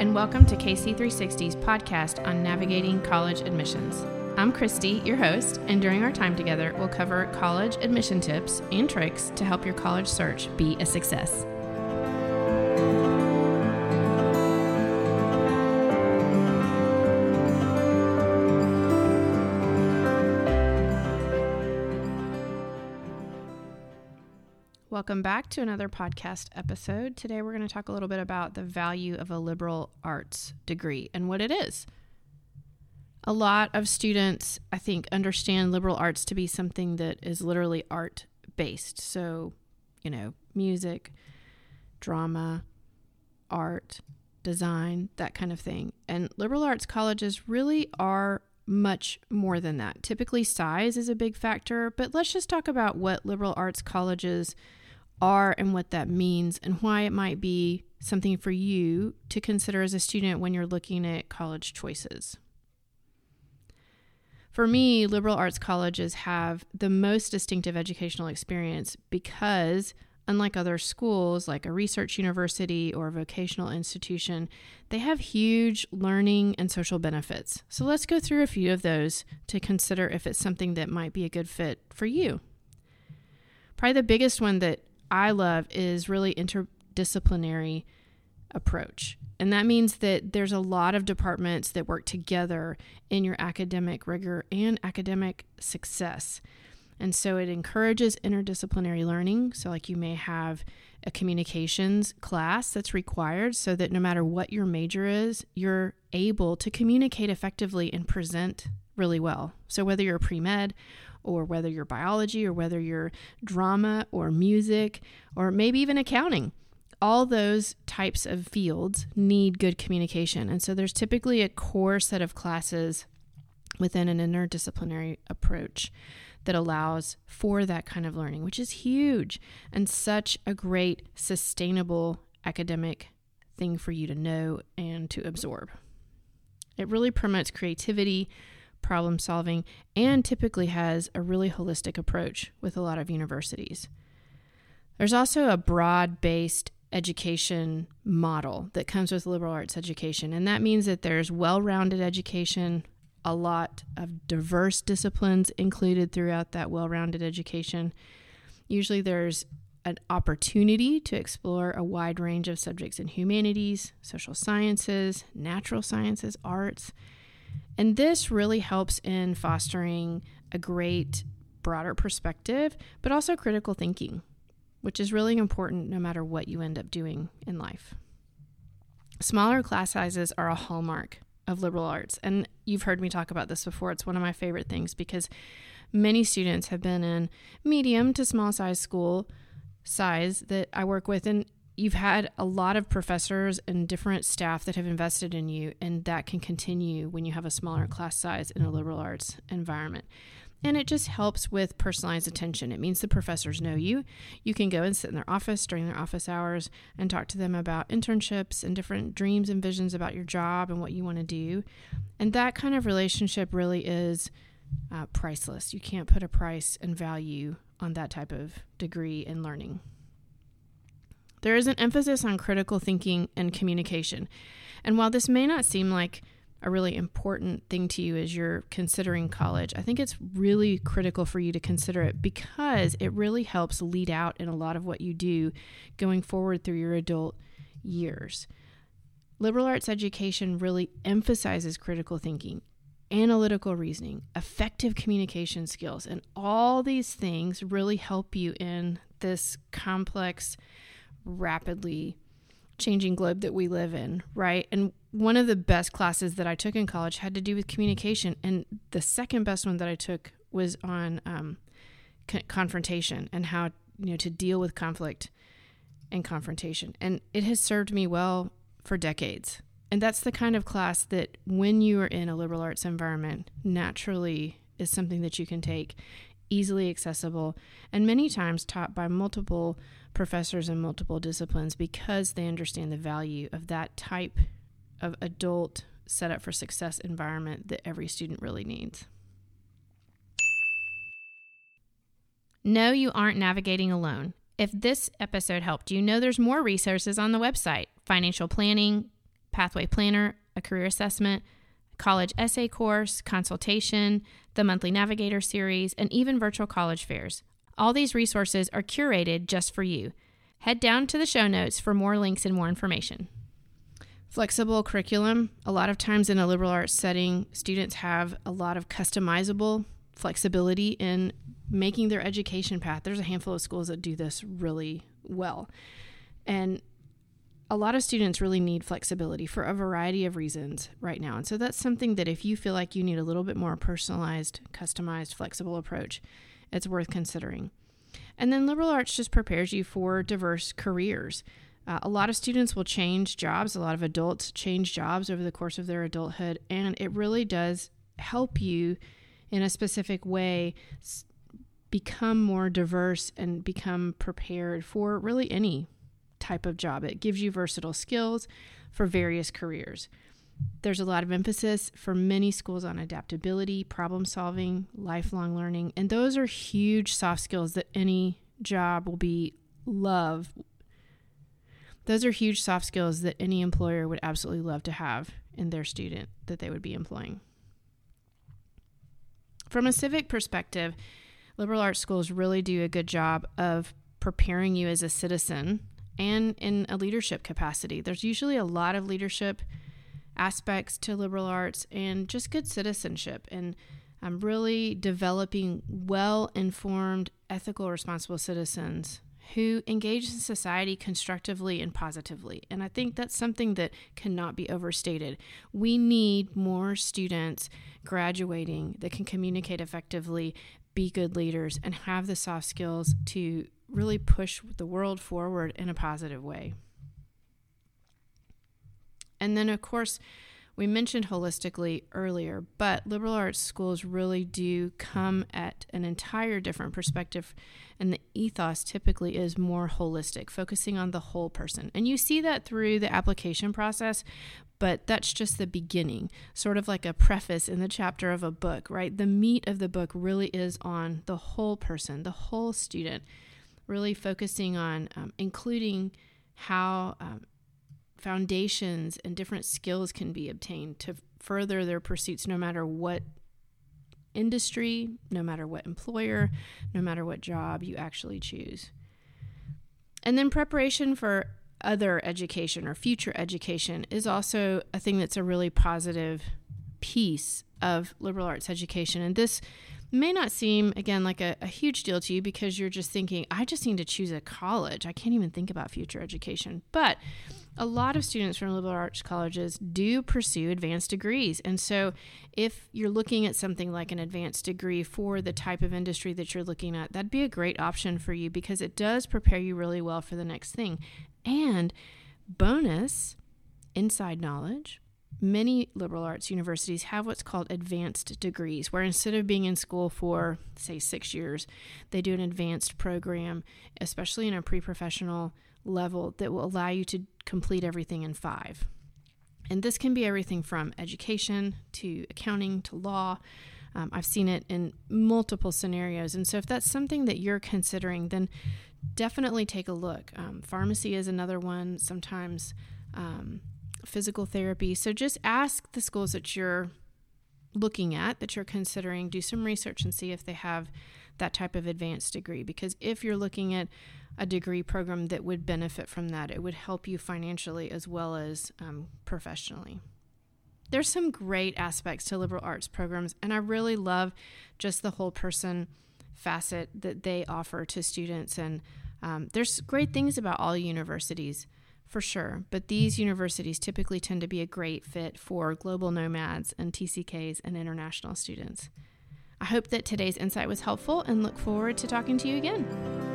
and welcome to KC360's podcast on navigating college admissions. I'm Christy, your host, and during our time together, we'll cover college admission tips and tricks to help your college search be a success. Welcome back to another podcast episode. Today we're going to talk a little bit about the value of a liberal arts degree and what it is. A lot of students, I think, understand liberal arts to be something that is literally art based. So, you know, music, drama, art, design, that kind of thing. And liberal arts colleges really are much more than that. Typically, size is a big factor, but let's just talk about what liberal arts colleges are and what that means and why it might be something for you to consider as a student when you're looking at college choices. For me, liberal arts colleges have the most distinctive educational experience because, unlike other schools like a research university or a vocational institution, they have huge learning and social benefits. So let's go through a few of those to consider if it's something that might be a good fit for you. Probably the biggest one that I love is really interdisciplinary approach. And that means that there's a lot of departments that work together in your academic rigor and academic success. And so it encourages interdisciplinary learning. So, like, you may have a communications class that's required so that no matter what your major is, you're able to communicate effectively and present really well. So, whether you're pre med or whether you're biology or whether you're drama or music or maybe even accounting. All those types of fields need good communication. And so there's typically a core set of classes within an interdisciplinary approach that allows for that kind of learning, which is huge and such a great sustainable academic thing for you to know and to absorb. It really promotes creativity, problem solving, and typically has a really holistic approach with a lot of universities. There's also a broad based education model that comes with liberal arts education, and that means that there's well rounded education, a lot of diverse disciplines included throughout that well rounded education. Usually there's an opportunity to explore a wide range of subjects in humanities, social sciences, natural sciences, arts, and this really helps in fostering a great broader perspective, but also critical thinking, which is really important no matter what you end up doing in life. Smaller class sizes are a hallmark of liberal arts. And you've heard me talk about this before. It's one of my favorite things because many students have been in medium to small size school size that I work with. And you've had a lot of professors and different staff that have invested in you, and that can continue when you have a smaller class size in a liberal arts environment. And it just helps with personalized attention. It means the professors know you. You can go and sit in their office during their office hours and talk to them about internships and different dreams and visions about your job and what you want to do. And that kind of relationship really is uh, priceless. You can't put a price and value on that type of degree and learning. There is an emphasis on critical thinking and communication. And while this may not seem like a really important thing to you as you're considering college, I think it's really critical for you to consider it because it really helps lead out in a lot of what you do going forward through your adult years. Liberal arts education really emphasizes critical thinking, analytical reasoning, effective communication skills, and all these things really help you in this complex rapidly changing globe that we live in, right? And one of the best classes that I took in college had to do with communication, and the second best one that I took was on um, confrontation and how you know to deal with conflict and confrontation. And it has served me well for decades. And that's the kind of class that when you are in a liberal arts environment, naturally is something that you can take easily accessible and many times taught by multiple professors in multiple disciplines because they understand the value of that type of adult set up for success environment that every student really needs. No, you aren't navigating alone. If this episode helped you, know there's more resources on the website financial planning, pathway planner, a career assessment, college essay course, consultation, the monthly Navigator series, and even virtual college fairs. All these resources are curated just for you. Head down to the show notes for more links and more information. Flexible curriculum. A lot of times in a liberal arts setting, students have a lot of customizable flexibility in making their education path. There's a handful of schools that do this really well. And a lot of students really need flexibility for a variety of reasons right now. And so that's something that if you feel like you need a little bit more personalized, customized, flexible approach, it's worth considering. And then liberal arts just prepares you for diverse careers. Uh, a lot of students will change jobs, a lot of adults change jobs over the course of their adulthood, and it really does help you in a specific way become more diverse and become prepared for really any type of job. It gives you versatile skills for various careers. There's a lot of emphasis for many schools on adaptability, problem solving, lifelong learning, and those are huge soft skills that any job will be love. Those are huge soft skills that any employer would absolutely love to have in their student that they would be employing. From a civic perspective, liberal arts schools really do a good job of preparing you as a citizen and in a leadership capacity. There's usually a lot of leadership aspects to liberal arts and just good citizenship and um, really developing well informed, ethical, responsible citizens who engage in society constructively and positively. And I think that's something that cannot be overstated. We need more students graduating that can communicate effectively, be good leaders, and have the soft skills to really push the world forward in a positive way. And then, of course, we mentioned holistically earlier, but liberal arts schools really do come at an entire different perspective, and the ethos typically is more holistic, focusing on the whole person. And you see that through the application process, but that's just the beginning, sort of like a preface in the chapter of a book, right? The meat of the book really is on the whole person, the whole student really focusing on um, including how um, foundations and different skills can be obtained to further their pursuits no matter what industry, no matter what employer, no matter what job you actually choose. And then preparation for other education or future education is also a thing that's a really positive piece of liberal arts education. And this may not seem, again, like a, a, huge deal to you because you're just thinking, I just need to choose a college. I can't even think about future education. But a lot of students from liberal arts colleges do pursue advanced degrees. And so if you're looking at something like an advanced degree for the type of industry that you're looking at, that'd be a great option for you because it does prepare you really well for the next thing. And bonus, inside knowledge many liberal arts universities have what's called advanced degrees, where instead of being in school for, say, six years, they do an advanced program, especially in a pre professional level, that will allow you to complete everything in five. And this can be everything from education to accounting to law. Um, I've seen it in multiple scenarios. And so, if that's something that you're considering, then definitely take a look. Um, pharmacy is another one. Sometimes um, physical therapy. So just ask the schools that you're looking at, that you're considering, do some research and see if they have that type of advanced degree. Because if you're looking at a degree program that would benefit from that, it would help you financially as well as um, professionally. There's some great aspects to liberal arts programs, and I really love just the whole person facet that they offer to students. And um, there's great things about all universities for sure, but these universities typically tend to be a great fit for global nomads and TCKs and international students. I hope that today's insight was helpful and look forward to talking to you again.